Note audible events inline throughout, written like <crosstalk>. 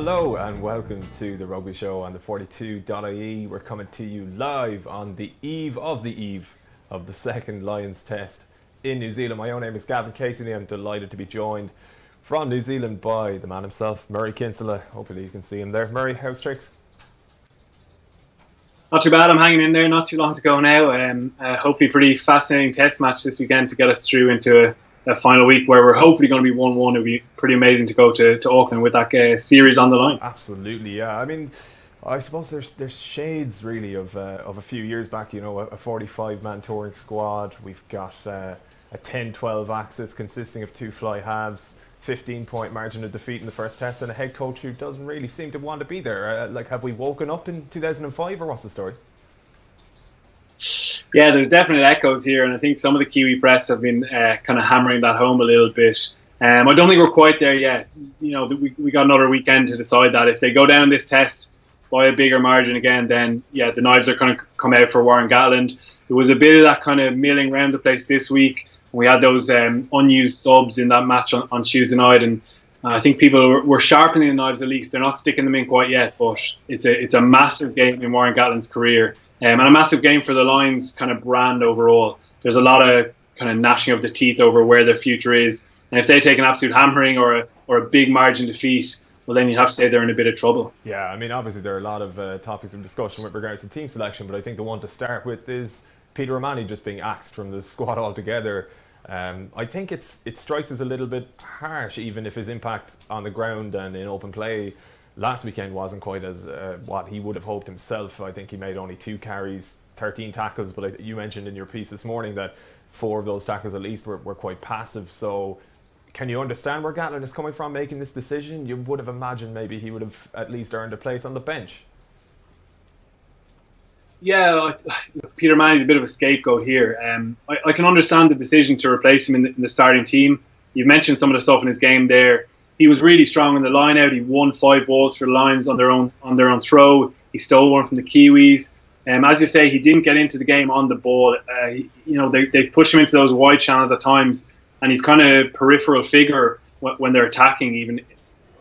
Hello and welcome to the Rugby Show on the 42.ie. We're coming to you live on the eve of the eve of the second Lions test in New Zealand. My own name is Gavin Casey and I'm delighted to be joined from New Zealand by the man himself, Murray Kinsella. Hopefully you can see him there. Murray, how's tricks? Not too bad. I'm hanging in there. Not too long to go now. Um, uh, hopefully, pretty fascinating test match this weekend to get us through into a, a final week where we're hopefully going to be one-one. It'll be pretty amazing to go to, to Auckland with that uh, series on the line. Absolutely, yeah. I mean, I suppose there's there's shades really of uh, of a few years back. You know, a, a 45 man touring squad. We've got uh, a 10-12 axis consisting of two fly halves. 15 point margin of defeat in the first test and a head coach who doesn't really seem to want to be there. Uh, like, have we woken up in 2005 or what's the story? <sighs> Yeah, there's definite echoes here, and I think some of the Kiwi press have been uh, kind of hammering that home a little bit. Um, I don't think we're quite there yet. You know, we, we got another weekend to decide that. If they go down this test by a bigger margin again, then yeah, the knives are going to come out for Warren Gatland. There was a bit of that kind of milling around the place this week. We had those um, unused subs in that match on, on Tuesday night, and I think people were, were, sharpening the knives at least. They're not sticking them in quite yet, but it's a it's a massive game in Warren Gatland's career, um, and a massive game for the Lions kind of brand overall. There's a lot of kind of gnashing of the teeth over where their future is, and if they take an absolute hammering or a or a big margin defeat, well, then you have to say they're in a bit of trouble. Yeah, I mean, obviously there are a lot of uh, topics of discussion with regards to team selection, but I think the one to start with is Peter O'Mahony just being axed from the squad <laughs> altogether. Um, I think it's it strikes as a little bit harsh, even if his impact on the ground and in open play last weekend wasn't quite as uh, what he would have hoped himself. I think he made only two carries, 13 tackles, but you mentioned in your piece this morning that four of those tackles at least were, were quite passive. So, can you understand where Gatland is coming from making this decision? You would have imagined maybe he would have at least earned a place on the bench. Yeah, Peter O'Mahony's a bit of a scapegoat here. Um, I, I, can understand the decision to replace him in the, in the, starting team. You mentioned some of the stuff in his game there. He was really strong in the line out. He won five balls for the Lions on their own on their own throw. He stole one from the Kiwis. Um, as you say, he didn't get into the game on the ball. Uh, you know, they they push him into those wide channels at times, and he's kind of a peripheral figure when, when they're attacking, even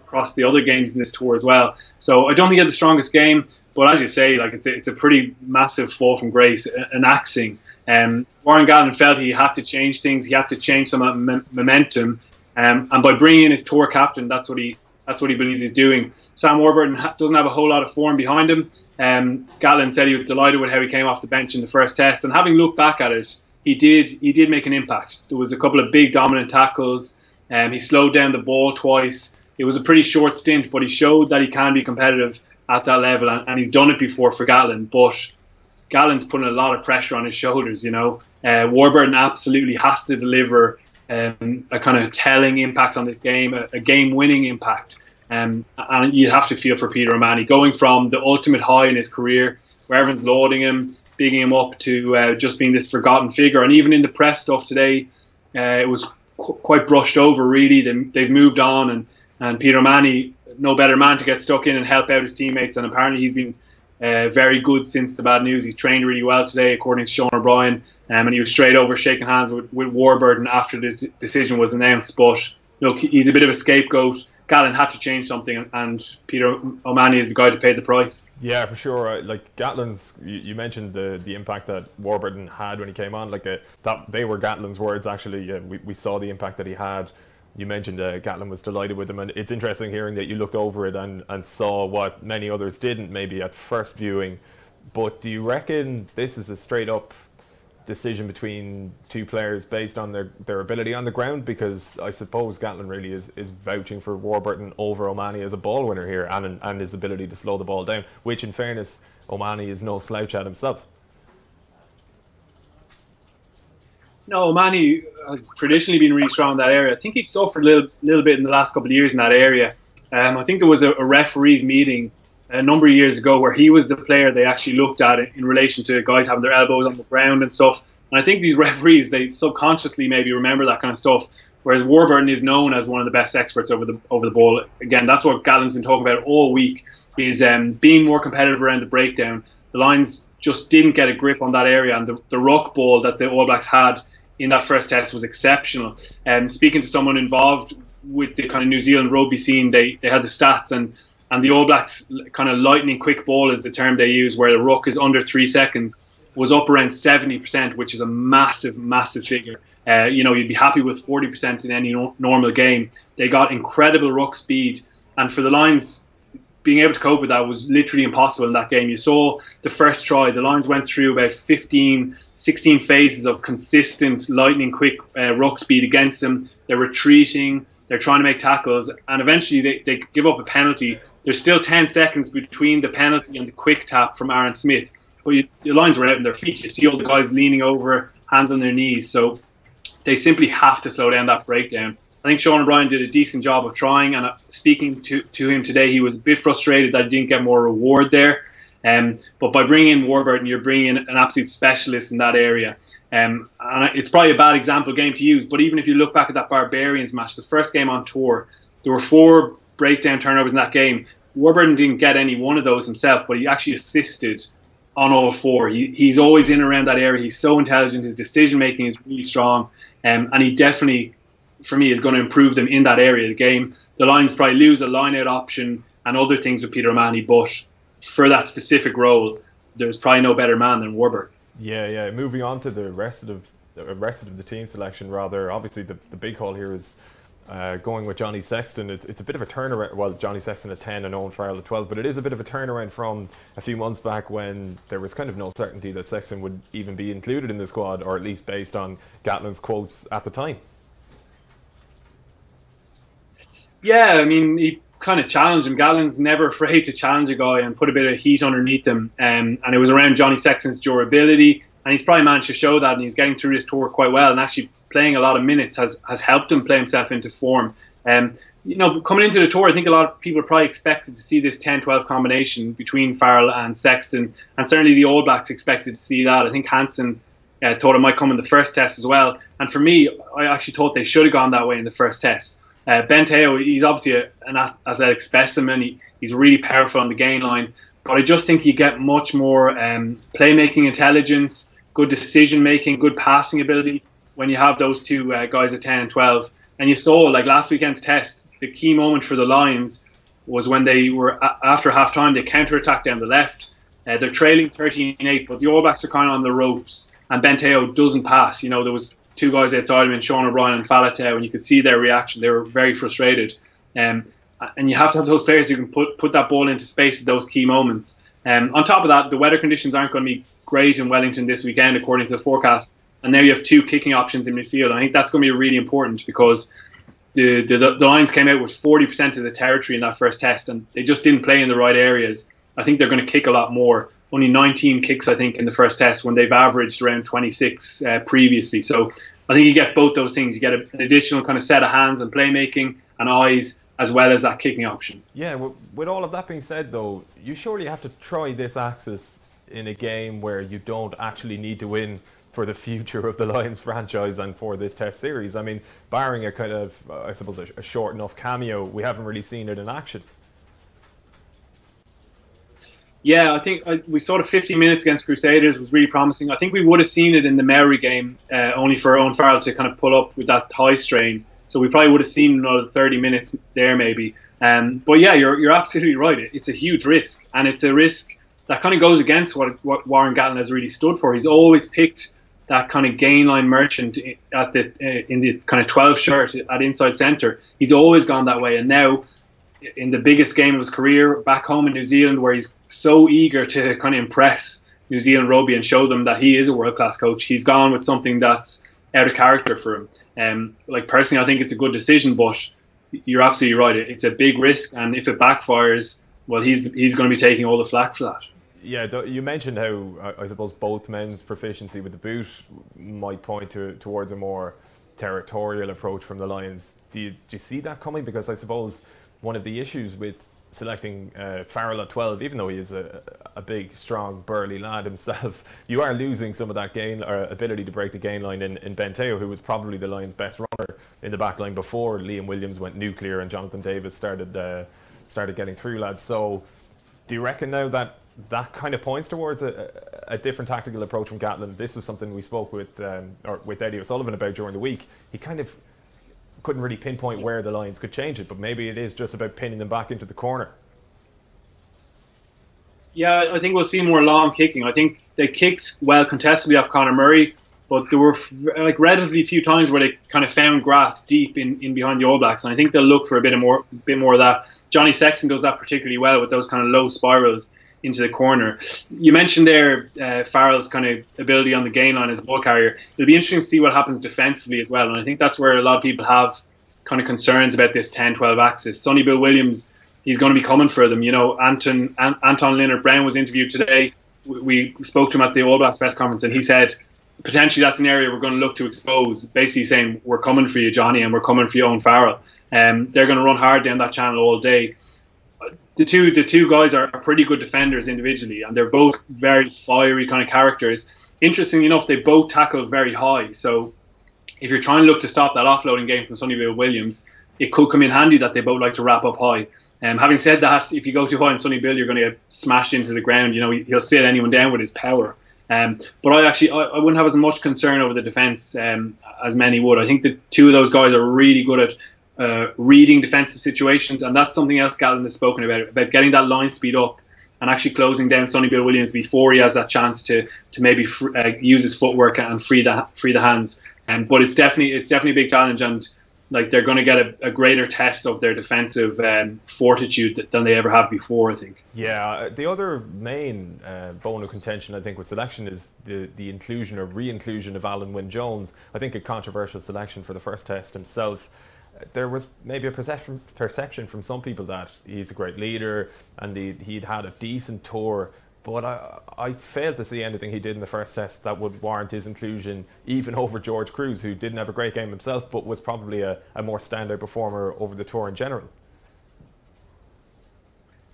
across the other games in this tour as well. So I don't think he had the strongest game. But as you say, like it's a, it's a pretty massive fall from grace, an axing. Um, Warren Gatland felt he had to change things. He had to change some momentum, um, and by bringing in his tour captain, that's what he that's what he believes he's doing. Sam Warburton ha- doesn't have a whole lot of form behind him. Um, Gatland said he was delighted with how he came off the bench in the first test, and having looked back at it, he did he did make an impact. There was a couple of big dominant tackles. Um, he slowed down the ball twice. It was a pretty short stint, but he showed that he can be competitive at that level, and, and he's done it before for Gatland. But Gatland's putting a lot of pressure on his shoulders. You know, uh, Warburton absolutely has to deliver um, a kind of telling impact on this game, a, a game-winning impact. Um, and you have to feel for Peter O'Mahony going from the ultimate high in his career, where everyone's lauding him, bigging him up, to uh, just being this forgotten figure. And even in the press stuff today, uh, it was qu- quite brushed over. Really, they, they've moved on, and and Peter O'Mahony no better man to get stuck in and help out his teammates. And apparently, he's been uh, very good since the bad news. He's trained really well today, according to Sean O'Brien, um, and he was straight over shaking hands with, with Warburton after the decision was announced. But look, he's a bit of a scapegoat. Gatland had to change something, and Peter O'Mahony is the guy to pay the price. Yeah, for sure. Like Gatland's, you, you mentioned the the impact that Warburton had when he came on. Like uh, that, they were Gatland's words. Actually, uh, we we saw the impact that he had you mentioned uh, Gatland was delighted with him, and it's interesting hearing that you looked over it and, and saw what many others didn't, maybe at first viewing. But do you reckon this is a straight up decision between two players based on their, their ability on the ground? Because I suppose Gatland really is, is vouching for Warburton over O'Mahony as a ball winner here and, and his ability to slow the ball down, which, in fairness, O'Mahony is no slouch at himself. No, Manny has traditionally been really strong in that area. I think he suffered a little, little bit in the last couple of years in that area. Um, I think there was a, a, referees meeting a number of years ago where he was the player they actually looked at in, in relation to guys having their elbows on the ground and stuff. And I think these <laughs> referees they subconsciously maybe remember that kind of stuff. Whereas Warburton is known as one of the best experts over the over the ball. Again, that's what Gatland's been talking about all week is um, being more competitive around the breakdown. The Lions just didn't get a grip on that area, and the, the ruck ball that the All Blacks had in that first test was exceptional. Um, speaking to someone involved with the kind of New Zealand rugby scene, they, they had the stats and and the All Blacks kind of lightning quick ball is the term they use, where the ruck is under three seconds, was up around 70%, which is a massive, massive figure. Uh, you know, you'd be happy with 40% in any no- normal game. They got incredible ruck speed, and for the Lions, being able to cope with that was literally impossible in that game. You saw the first try, the Lions went through about 15, 16 phases of consistent lightning quick uh, ruck speed against them. They're retreating, they're trying to make tackles, and eventually they, they give up a penalty. There's still 10 seconds between the penalty and the quick tap from Aaron Smith, but you, the Lions were out on their feet. You see all the guys leaning over, hands on their knees. So they simply have to slow down that breakdown. I think Sean O'Brien did a decent job of trying, and uh, speaking to, to him today, he was a bit frustrated that he didn't get more reward there. Um, but by bringing in Warburton, you're bringing in an absolute specialist in that area. Um, and it's probably a bad example game to use, but even if you look back at that Barbarians match, the first game on tour, there were four breakdown turnovers in that game. Warburton didn't get any one of those himself, but he actually assisted on all four. He, he's always in around that area. He's so intelligent. His decision making is really strong, um, and he definitely, for me, is going to improve them in that area of the game. The Lions probably lose a line out option and other things with Peter O'Mahony, but for that specific role, there's probably no better man than Warburton. Yeah, yeah. Moving on to the rest of the rest of the team selection, rather obviously the, the big call here is uh, going with Johnny Sexton, it's, it's a bit of a turnaround. Well, Johnny Sexton at 10 and Owen Farrell at 12, but it is a bit of a turnaround from a few months back when there was kind of no certainty that Sexton would even be included in the squad, or at least based on Gatland's quotes at the time. Yeah, I mean, he kind of challenged him. Gatland's never afraid to challenge a guy and put a bit of heat underneath him. Um, and it was around Johnny Sexton's durability, and he's probably managed to show that, and he's getting through this tour quite well, and actually playing a lot of minutes has, has helped him play himself into form. Um, you know, coming into the tour, I think a lot of people probably expected to see this 10-12 combination between Farrell and Sexton, and certainly the All Blacks expected to see that. I think Hansen uh, thought it might come in the first test as well, and for me, I actually thought they should have gone that way in the first test. Uh, Ben Te'o, he's obviously a, an athletic specimen. He, he's really powerful on the gain line, but I just think you get much more um, playmaking intelligence, good decision making, good passing ability when you have those two uh, guys at 10 and 12. And you saw, like last weekend's test, the key moment for the Lions was when they were, after half time, they counter attacked down the left. Uh, they're trailing 13 8, but the All Blacks are kind of on the ropes, and Ben Te'o doesn't pass. You know, there was two guys outside him, and Sean O'Brien and Faletau, and you could see their reaction. They were very frustrated. Um, and you have to have those players who can put, put that ball into space at those key moments. Um, on top of that, the weather conditions aren't going to be great in Wellington this weekend, according to the forecast and now you have two kicking options in midfield. I think that's going to be really important because the, the, the Lions came out with 40% of the territory in that first test, and they just didn't play in the right areas. I think they're going to kick a lot more. Only 19 kicks, I think, in the first test when they've averaged around 26 uh, previously. So I think you get both those things. You get a, an additional kind of set of hands and playmaking and eyes, as well as that kicking option. Yeah, with all of that being said, though, you surely have to try this axis in a game where you don't actually need to win for the <laughs> future of the Lions franchise and for this Test series. I mean, barring a kind of, uh, I suppose, a, a short enough cameo, we haven't really seen it in action. Yeah, I think uh, we saw the 50 minutes against Crusaders was really promising. I think we would have seen it in the Maori game, uh, only for Owen Farrell to kind of pull up with that thigh strain. So we probably would have seen another 30 minutes there, maybe. Um, but yeah, you're, you're absolutely right. It's a huge risk, and it's a risk that kind of goes against what, what Warren Gatland has really stood for. He's always picked that kind of gain line merchant at the uh, in the kind of 12 shirt at inside center. He's always gone that way, and now in the biggest game of his career back home in New Zealand, where he's so eager to kind of impress New Zealand rugby and show them that he is a world class coach, he's gone with something that's out of character for him. Um, like personally, I think it's a good decision, but you're absolutely right. It's a big risk, and if it backfires, well, he's he's going to be taking all the flack for that yeah, you mentioned how I suppose both men's proficiency with the boot might point to, towards a more territorial approach from the Lions. Do you, do you see that coming? Because I suppose one of the issues with selecting uh, Farrell at 12, even though he is a, a big, strong, burly lad himself, <laughs> you are losing some of that gain or ability to break the gain line in, in Ben Te'o, who was probably the Lions' best runner in the back line before Liam Williams went nuclear and Jonathan Davies started uh, started getting through, lads. So, do you reckon now that that kind of points towards a, a, different tactical approach from Gatland. This was something we spoke with um, or with Eddie O'Sullivan about during the week. He kind of couldn't really pinpoint where the Lions could change it, but maybe it is just about pinning them back into the corner. Yeah, I think we'll see more long kicking. I think they kicked well contestably off Conor Murray, but there were like relatively few times where they kind of found grass deep in, in behind the All Blacks, and I think they'll look for a bit of more, bit more of that. Johnny Sexton does that particularly well with those kind of low spirals into the corner. You mentioned there uh, Farrell's kind of ability on the gain line as a ball carrier. It'll be interesting to see what happens defensively as well, and I think that's where a lot of people have kind of concerns about this 10-12 axis. Sonny Bill Williams he's going to be coming for them. You know, Anton An- Anton Lienert-Brown was interviewed today. We, we spoke to him at the All Blacks press conference, and he said potentially that's an area we're going to look to expose. Basically saying we're coming for you, Johnny, and we're coming for you, Owen Farrell. Um, they're going to run hard down that channel all day. The two the two guys are, pretty good defenders individually, and they're both very fiery kind of characters. Interestingly enough, they both tackle very high. So if you're trying to look to stop that offloading game from Sonny Bill Williams, it could come in handy that they both like to wrap up high. Um, having said that, if you go too high on Sonny Bill, you're going to get smashed into the ground. You know, he'll sit anyone down with his power. Um, but I actually I, I, wouldn't have as much concern over the defence um, as many would. I think the two of those guys are really good at uh, reading defensive situations, and that's something else Gatland has spoken about about getting that line speed up and actually closing down Sonny Bill Williams before he has that chance to to maybe fr- uh, use his footwork and free the free the hands. Um, but it's definitely it's definitely a big challenge, and like they're going to get a, a, greater test of their defensive um, fortitude than they ever have before. I think. Yeah, uh, the other main uh, bone of contention, I think, with selection is the the inclusion or re-inclusion of Alun Wyn Jones. I think a controversial selection for the first test himself. There was maybe a perception perception from some people that he's a great leader and he, he'd had a decent tour but I, I failed to see anything he did in the first test that would warrant his inclusion, even <laughs> over George Kruis, who didn't have a great game himself, but was probably a, a more standout performer over the tour in general.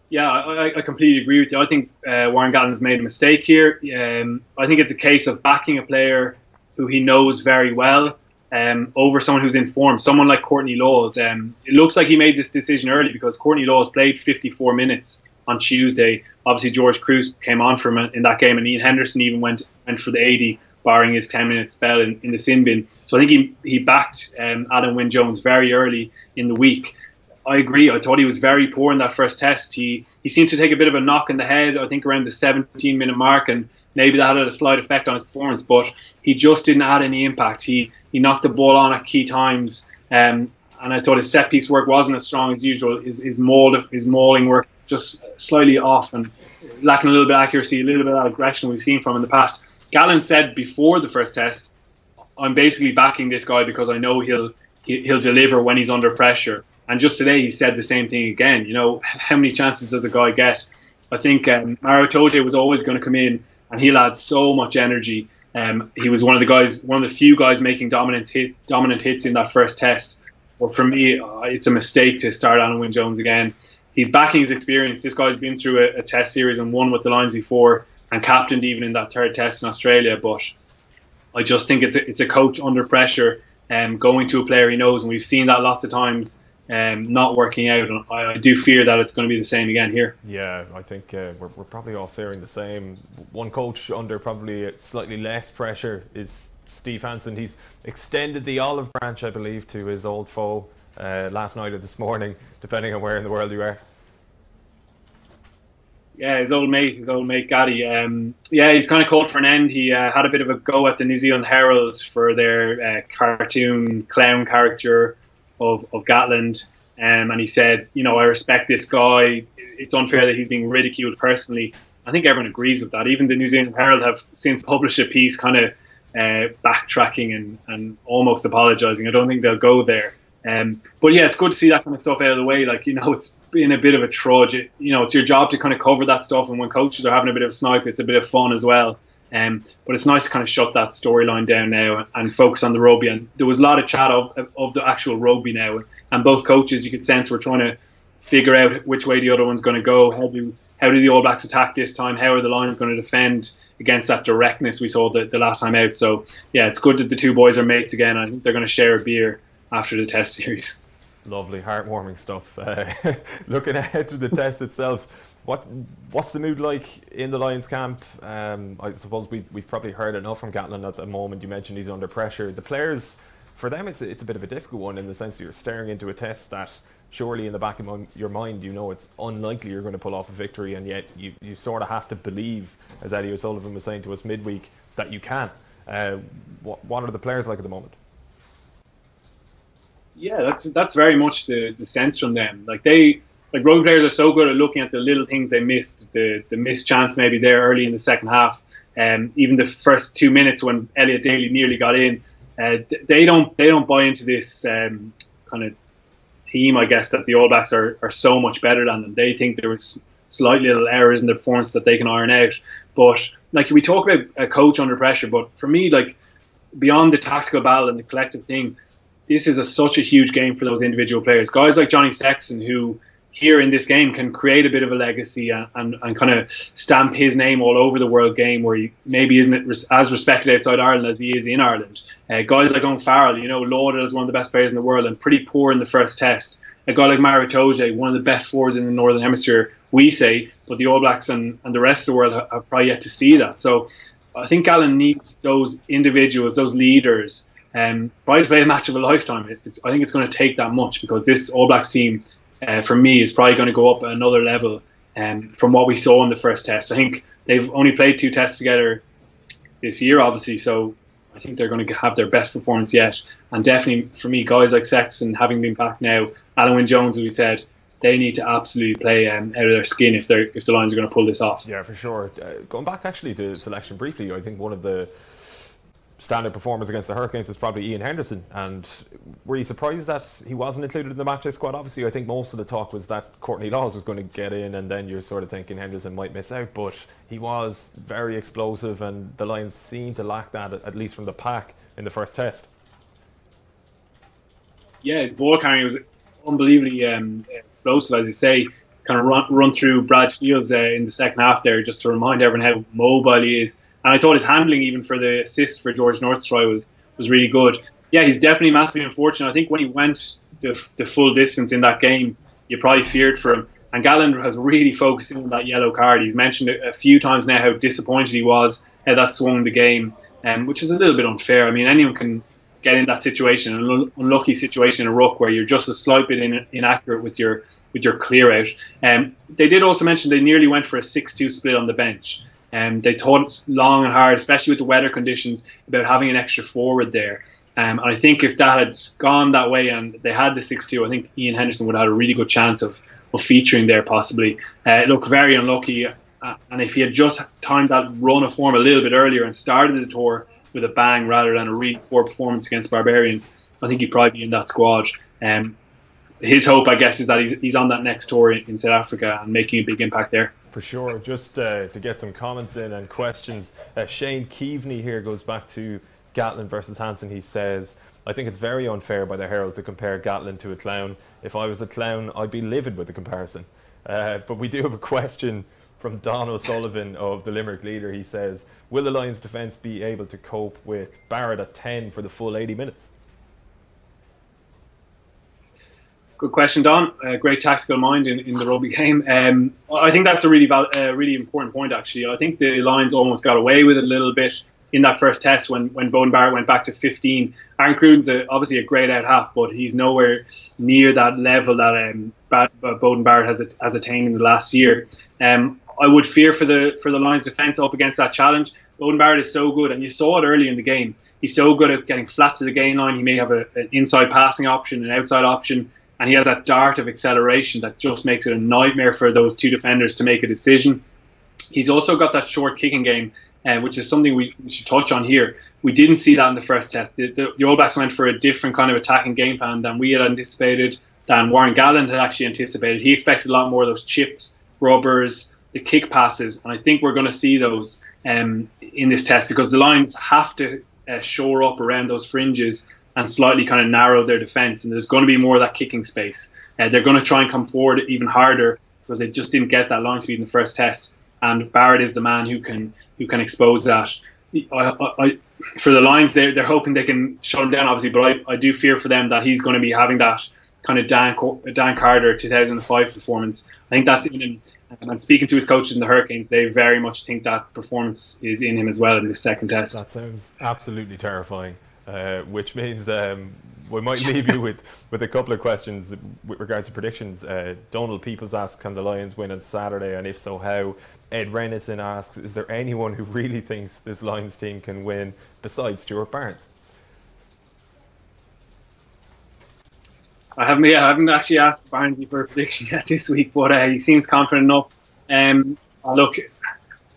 Yeah, I, I completely agree with you. I think uh, Warren Gatland has made a mistake here. Um, I think it's a case of backing a player who he knows very well um, over someone who's informed, someone like Courtney Lawes. Um, it looks like he made this decision early because Courtney Lawes played 54 minutes on Tuesday. Obviously, George Kruis came on for him in that game, and Ian Henderson even went went for the 80, barring his 10 minute spell in, in the sin bin. So I think he, he backed um, Alun Wyn Jones very early in the week. I agree. I thought he was very poor in that first test. He he seemed to take a bit of a knock in the head. I think around the 17 minute mark, and maybe that had a slight effect on his performance. But he just didn't add any impact. He he knocked the ball on at key times, um, and I thought his set piece work wasn't as strong as usual. His his his mauling work just slightly off and lacking a little bit of accuracy, a little bit of aggression we've seen from in the past. Gatland said before the first test, I'm basically backing this guy because I know he'll he'll deliver when he's under pressure. And just today he said the same thing again. You know, <laughs> how many chances does a guy get? I think um, Maro Itoje was always going to come in and he'll add so much energy. Um, he was one of the guys, one of the few guys making dominant hit, dominant hits in that first test. But for me, uh, it's a mistake to start Alun Wyn Jones again he's backing his experience. This guy's been through a, a, test series and won with the Lions before and captained even in that third test in Australia. But I just think it's a, it's a coach under pressure um, going to a player he knows, and we've seen that lots of times. Um, not working out, and I, I, do fear that it's going to be the same again here. Yeah, I think uh, we're, we're probably all fearing the same. One coach under probably slightly less pressure is Steve Hansen. He's extended the olive branch, I believe, to his old foe uh, last night or this morning, depending on where in the world you are. Yeah, his old mate, his old mate Gatty. Um, yeah, he's kind of called for an end. He uh, had a bit of a go at the New Zealand Herald for their uh, cartoon clown character of, of Gatland. Um, and he said, you know, I respect this guy. It's unfair that he's being ridiculed personally. I think everyone agrees with that. Even the New Zealand Herald have since published a piece kind of uh, backtracking and, and almost apologising. I don't think they'll go there. Um, but yeah, it's good to see that kind of stuff out of the way. Like you know, it's been a bit of a trudge. It, you know, it's your job to kind of cover that stuff, and when coaches are having a bit of a snipe, it's a bit of fun as well. Um, but it's nice to kind of shut that storyline down now and focus on the rugby. And there was a lot of chat of, of the actual rugby now, and both coaches you could sense were trying to figure out which way the other one's going to go. How do how do the All Blacks attack this time? How are the Lions going to defend against that directness we saw the, the last time out? So yeah, it's good that the two boys are mates again. Think they're going to share a beer after the test series. Lovely, heartwarming stuff. Uh, <laughs> looking ahead to the test itself, What what's the mood like in the Lions camp? Um, I suppose we we've probably heard enough from Gatland at the moment. You mentioned he's under pressure. The players, for them, it's a, it's a bit of a difficult one in the sense that you're staring into a test that surely in the back of your mind you know it's unlikely you're going to pull off a victory, and yet you, you sort of have to believe, as Eddie O'Sullivan was saying to us midweek, that you can. Uh, what what are the players like at the moment? Yeah, that's that's very much the, the sense from them. Like they like rugby players are so good at looking at the little things they missed, the the missed chance maybe there early in the second half, and um, even the first two minutes when Elliot Daly nearly got in. Uh, they don't they don't buy into this um, kind of team. I guess that the All Blacks are, are so much better than them. They think there was slightly little errors in the performance that they can iron out. But like we talk about a coach under pressure, but for me, like beyond the tactical battle and the collective thing, this is a, such a huge game for those individual players. Guys like Johnny Sexton, who here in this game can create a bit of a legacy and, and, and kind of stamp his name all over the world game where he maybe isn't as respected outside Ireland as he is in Ireland. Uh, guys like Owen you know, lauded as one of the best players in the world and pretty poor in the first test. A guy like Maro Itoje, one of the best forwards in the Northern Hemisphere, we say, but the All Blacks and, and the rest of the world have, have probably yet to see that. So I think Alan needs those individuals, those leaders, um, probably to play a match of a lifetime. It's, I think it's going to take that much because this All Blacks team, uh, for me, is probably going to go up another level um, from what we saw in the first test. I think they've only played two tests together this year, obviously, so I think they're going to have their best performance yet. And definitely for me, guys like Sexton, having been back now, Wyn Jones, as we said, they need to absolutely play um, out of their skin if they're if the Lions are going to pull this off. Yeah, for sure. Uh, going back actually to selection briefly, I think one of the standard performers against the Hurricanes was probably Ian Henderson. And were you surprised that he wasn't included in the matchday squad? Obviously, I think most of the talk was that Courtney Lawes was going to get in, and then you're sort of thinking Henderson might miss out. But he was very explosive, and the Lions seemed to lack that, at least from the pack, in the first test. Yeah, his ball carrying was unbelievably um, explosive, as you say. Kind of run, run through Brad Shields uh, in the second half there, just to remind everyone how mobile he is and I thought his handling, even for the assist for George North's try, was was really good. Yeah, he's definitely massively unfortunate. I think when he went the, the full distance in that game, you probably feared for him. And Gatland has really focused on that yellow card. He's mentioned a few times now how disappointed he was how that swung the game, um, which is a little bit unfair. I mean, anyone can get in that situation, an unlucky situation in a ruck where you're just a slight bit in, inaccurate with your with your clear out. Um, they did also mention they nearly went for a 6-2 split on the bench. Um, they thought long and hard, especially with the weather conditions, about having an extra forward there. Um, and I think if that had gone that way and they had the 6 2, I think Ian Henderson would have had a really good chance of, of featuring there, possibly. Uh, look, very unlucky. Uh, and if he had just timed that run of form a little bit earlier and started the tour with a bang rather than a really poor performance against Barbarians, I think he'd probably be in that squad. Um, his hope, I guess, is that he's, he's on that next tour in, in South Africa and making a big impact there. For sure. Just uh, to get some comments in and questions, uh, Shane Keaveney here goes back to Gatland versus Hansen. He says, I think it's very unfair by the Herald to compare Gatland to a clown. If I was a clown, I'd be livid with the comparison. Uh, but we do have a question from Don O'Sullivan of the Limerick Leader. He says, Will the Lions defence be able to cope with Barrett at 10 for the full 80 minutes? Good question, Don. Uh, great tactical mind in, in the rugby game. Um, I think that's a really val- uh, really important point. Actually, I think the Lions almost got away with it a little bit in that first test when when Beauden Barrett went back to 15. Aaron Cruden's a, obviously a great out half, but he's nowhere near that level that um, Beauden Barrett has has attained in the last year. Um, I would fear for the for the Lions defence up against that challenge. Beauden Barrett is so good, and you saw it early in the game. He's so good at getting flat to the gain line. He may have a, an inside passing option, an outside option and he has that dart of acceleration that just makes it a nightmare for those two defenders to make a decision. He's also got that short kicking game, uh, which is something we, should touch on here. We didn't see that in the first test. The, the, the All Blacks went for a different kind of attacking game plan than we had anticipated, than Warren Gatland had actually anticipated. He expected a lot more of those chips, rubbers, the kick passes, and I think we're going to see those um, in this test because the Lions have to uh, shore up around those fringes and slightly kind of narrow their defense. And there's going to be more of that kicking space. Uh, they're going to try and come forward even harder because they just didn't get that line speed in the first test. And Barrett is the man who can who can expose that. I, I, I, for the Lions, they're, they're hoping they can shut him down, obviously, but I, I do fear for them that he's going to be having that kind of Dan, Dan Carter 2005 performance. I think that's in him. and speaking to his coaches in the Hurricanes, they very much think that performance is in him as well in this second test. That sounds absolutely terrifying. Uh, which means um, we might leave you with, <laughs> with a couple of questions with regards to predictions. Uh, Donald Peoples asks, can the Lions win on Saturday, and if so, how? Ed Renison asks, is there anyone who really thinks this Lions team can win besides Stuart Barnes? I haven't, yeah, I haven't actually asked Barnesy for a prediction yet this week, but uh, he seems confident enough. Um, look,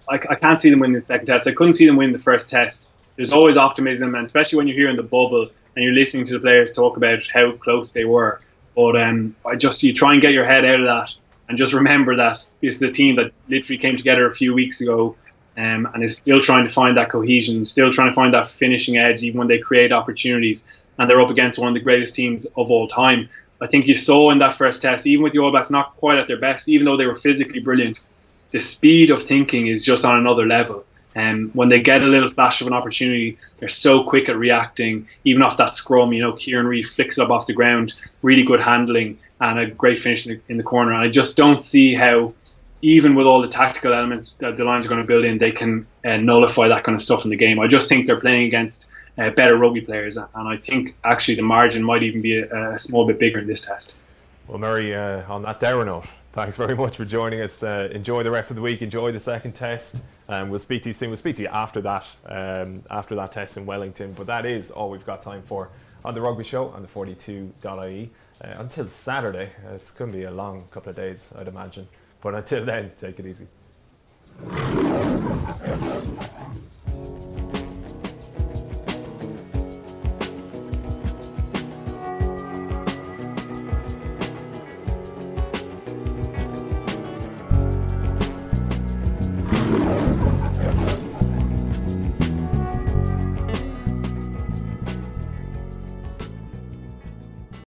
I, I, can't see them win the second test. I couldn't see them win the first test. There's always optimism, and especially when you're here in the bubble and you're listening to the players talk about how close they were. But um, I just you try and get your head out of that and just remember that this is a team that literally came together a few weeks ago um, and is still trying to find that cohesion, still trying to find that finishing edge, even when they create opportunities and they're up against one of the greatest teams of all time. I think you saw in that first test, even with the All Blacks not quite at their best, even though they were physically brilliant, the speed of thinking is just on another level. Um, when they get a little flash of an opportunity, they're so quick at reacting. Even off that scrum, you know, Kieran Read flicks it up off the ground, really good handling and a great finish in the, in the corner. And I just don't see how, even with all the tactical elements that the Lions are going to build in, they can uh, nullify that kind of stuff in the game. I just think they're playing against uh, better rugby players, and I think actually the margin might even be a, a small bit bigger in this test. Well, Murray, uh, on that dour note, thanks very much for joining us. Uh, enjoy the rest of the week. Enjoy the second test. Um, we'll speak to you soon. We'll speak to you after that, um, after that test in Wellington. But that is all we've got time for on the Rugby Show on the 42.ie. Uh, until Saturday, it's going to be a long couple of days, I'd imagine. But until then, take it easy.